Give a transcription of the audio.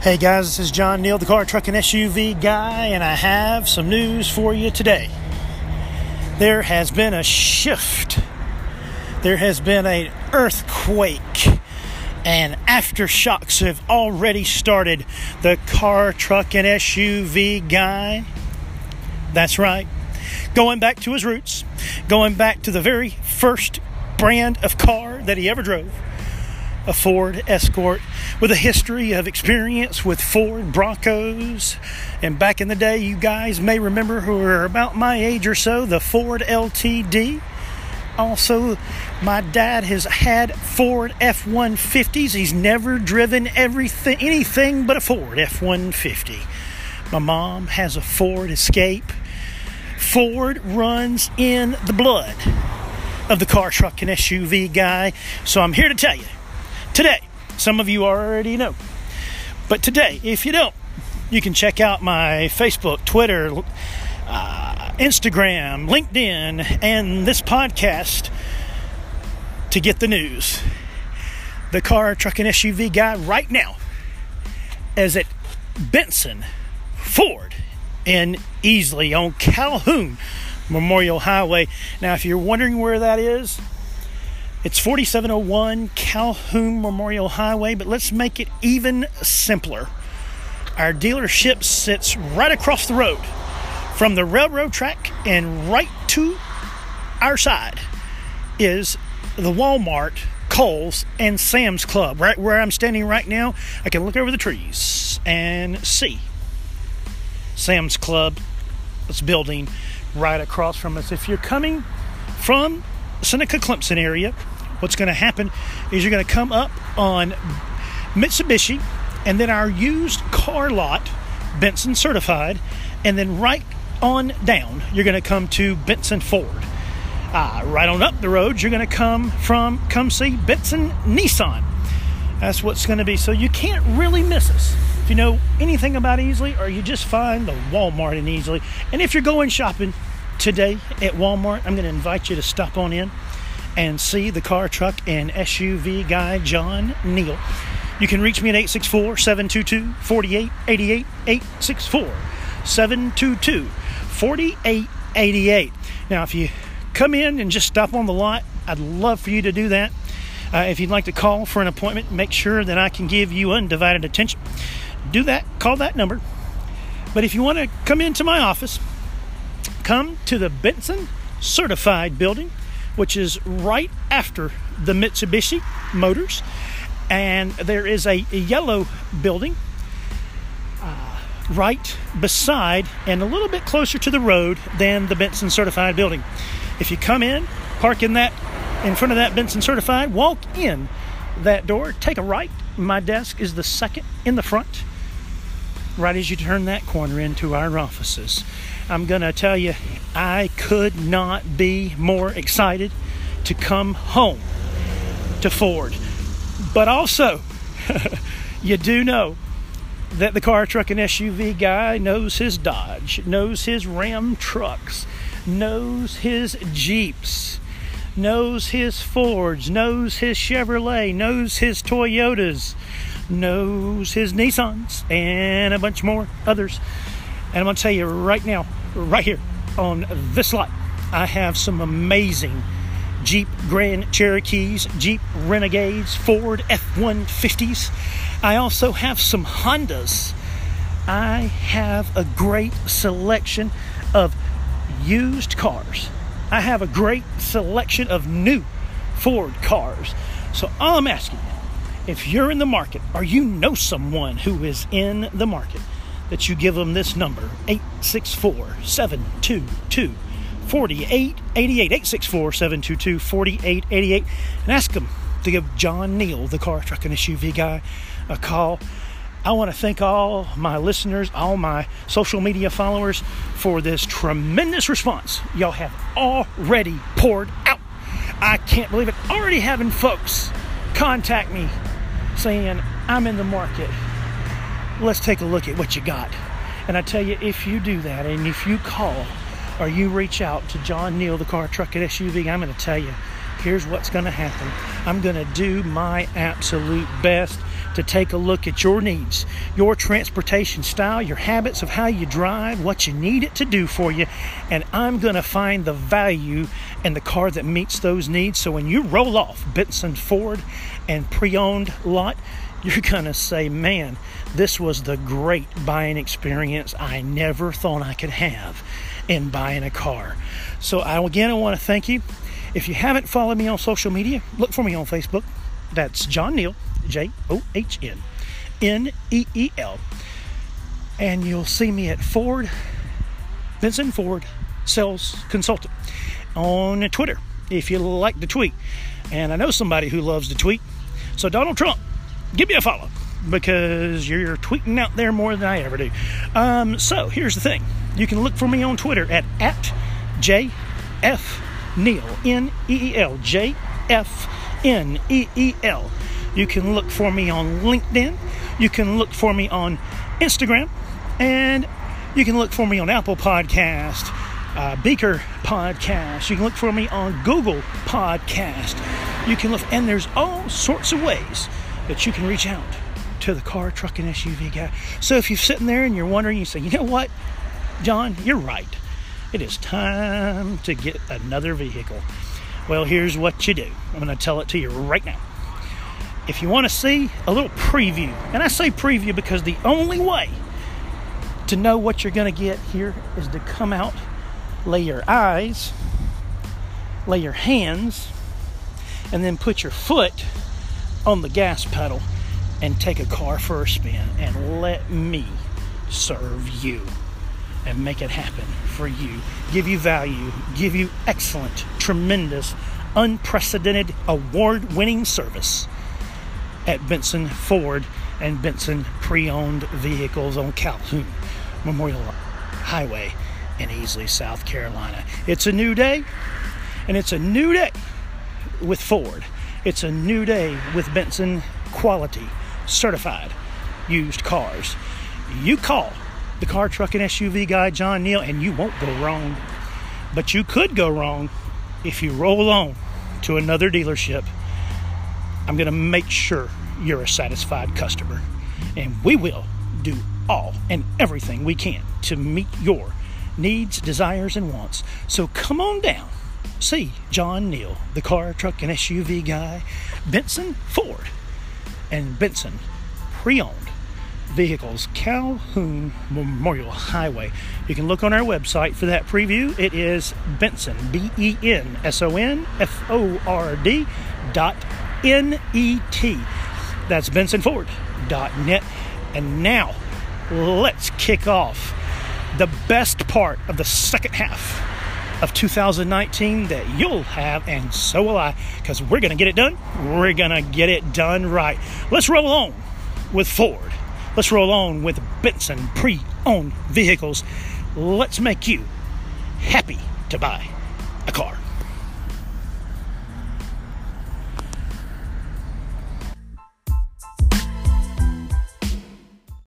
Hey guys, this is John Neel, the car, truck, and SUV guy, and I have some news for you today. There has been a shift. There has been an earthquake, and aftershocks have already started. The car, truck, and SUV guy. That's right. Going back to his roots, going back to the very first brand of car that he ever drove a Ford Escort with a history of experience with Ford Broncos. And back in the day, you guys may remember who are about my age or so, the Ford LTD. Also, my dad has had Ford F 150s. He's never driven everything, anything but a Ford F 150. My mom has a Ford Escape. Ford runs in the blood of the car, truck, and SUV guy. So I'm here to tell you today. Some of you already know. But today, if you don't, you can check out my Facebook, Twitter, uh, Instagram, LinkedIn, and this podcast to get the news. The car, truck, and SUV guy right now is at Benson Ford in Easley on Calhoun Memorial Highway. Now, if you're wondering where that is, it's 4701 Calhoun Memorial Highway, but let's make it even simpler. Our dealership sits right across the road from the railroad track, and right to our side is the Walmart, Kohl's, and Sam's Club. Right where I'm standing right now, I can look over the trees and see Sam's Club, this building right across from us. If you're coming from Seneca Clemson area, what's going to happen is you're going to come up on Mitsubishi and then our used car lot, Benson certified, and then right on down, you're going to come to Benson Ford. Uh, right on up the road, you're going to come from come see Benson Nissan. That's what's going to be. So you can't really miss us. If you know anything about Easley, or you just find the Walmart in Easley, and if you're going shopping today at Walmart, I'm going to invite you to stop on in and see the car, truck, and SUV guy, John Neel. You can reach me at 864 722 4888. 864 722 4888. Now, if you come in and just stop on the lot, I'd love for you to do that. Uh, if you'd like to call for an appointment, make sure that I can give you undivided attention. Do that, call that number. But if you want to come into my office, come to the Benson Certified building, which is right after the Mitsubishi Motors. And there is a, yellow building uh, right beside and a little bit closer to the road than the Benson Certified building. If you come in, park in that in front of that Benson Certified, walk in that door, take a right. My desk is the second in the front, right as you turn that corner into our offices. I'm going to tell you, I could not be more excited to come home to Ford. But also, you do know that the car, truck, and SUV guy knows his Dodge, knows his Ram trucks, knows his Jeeps, knows his Fords, knows his Chevrolet, knows his Toyotas, knows his Nissans, and a bunch more others. And I'm going to tell you right now, right here on this lot, I have some amazing Jeep Grand Cherokees, Jeep Renegades, Ford F 150s. I also have some Hondas. I have a great selection of used cars. I have a great selection of new Ford cars. So, all I'm asking if you're in the market or you know someone who is in the market, that you give them this number 864 722 4888 864 722 4888 and ask them to give John Neel, the car, truck, and SUV guy, a call. I want to thank all my listeners, all my social media followers for this tremendous response y'all have already poured out. I can't believe it. Already having folks contact me saying, I'm in the market let's take a look at what you got. And I tell you, if you do that and if you call or you reach out to John Neel, the car, truck, and SUV, I'm going to tell you, here's what's going to happen I'm going to do my absolute best to take a look at your needs, your transportation style, your habits of how you drive, what you need it to do for you, and I'm going to find the value in the car that meets those needs. So when you roll off Benson Ford and pre owned lot, you're going to say, man, this was the great buying experience I never thought I could have in buying a car. So, I, again, I want to thank you. If you haven't followed me on social media, look for me on Facebook. That's John Neel, J O H N N E E L. And you'll see me at Ford, Benson Ford Sales Consultant on Twitter if you like to tweet. And I know somebody who loves to tweet. So, Donald Trump, give me a follow because you're tweeting out there more than I ever do. Um, so, here's the thing you can look for me on Twitter at, at JF Neel, N E E L, J F N E E L. You can look for me on LinkedIn. You can look for me on Instagram. And you can look for me on Apple Podcast, uh, Breaker Podcast. You can look for me on Google Podcast. You can look, and there's all sorts of ways that you can reach out to the car, truck, and SUV guy. So if you're sitting there and you're wondering, you say, you know what, John, you're right. It is time to get another vehicle. Well, here's what you do. I'm going to tell it to you right now. If you want to see a little preview, and I say preview because the only way to know what you're going to get here is to come out, lay your eyes, lay your hands, and then put your foot on the gas pedal and take a car for a spin and let me serve you and make it happen for you, give you value, give you excellent, tremendous, unprecedented, award winning service at Benson Ford and Benson pre owned vehicles on Calhoun Memorial Highway in Easley, South Carolina. It's a new day, and it's a new day with Ford. It's a new day with Benson quality, certified used cars. You call the car, truck, and SUV guy, John Neel, and you won't go wrong. But you could go wrong if you roll on to another dealership. I'm going to make sure you're a satisfied customer. And we will do all and everything we can to meet your needs, desires, and wants. So come on down. See John Neel, the car, truck, and SUV guy, Benson Ford, and Benson pre owned vehicles, Calhoun Memorial Highway. You can look on our website for that preview. It is Benson, B E N S O N F O R D dot N E T. That's BensonFord.net. And now, let's kick off the best part of the second half of 2019 that you'll have, and so will I, because we're going to get it done. We're going to get it done right. Let's roll on with Ford. Let's roll on with Benson pre owned vehicles. Let's make you happy to buy a car.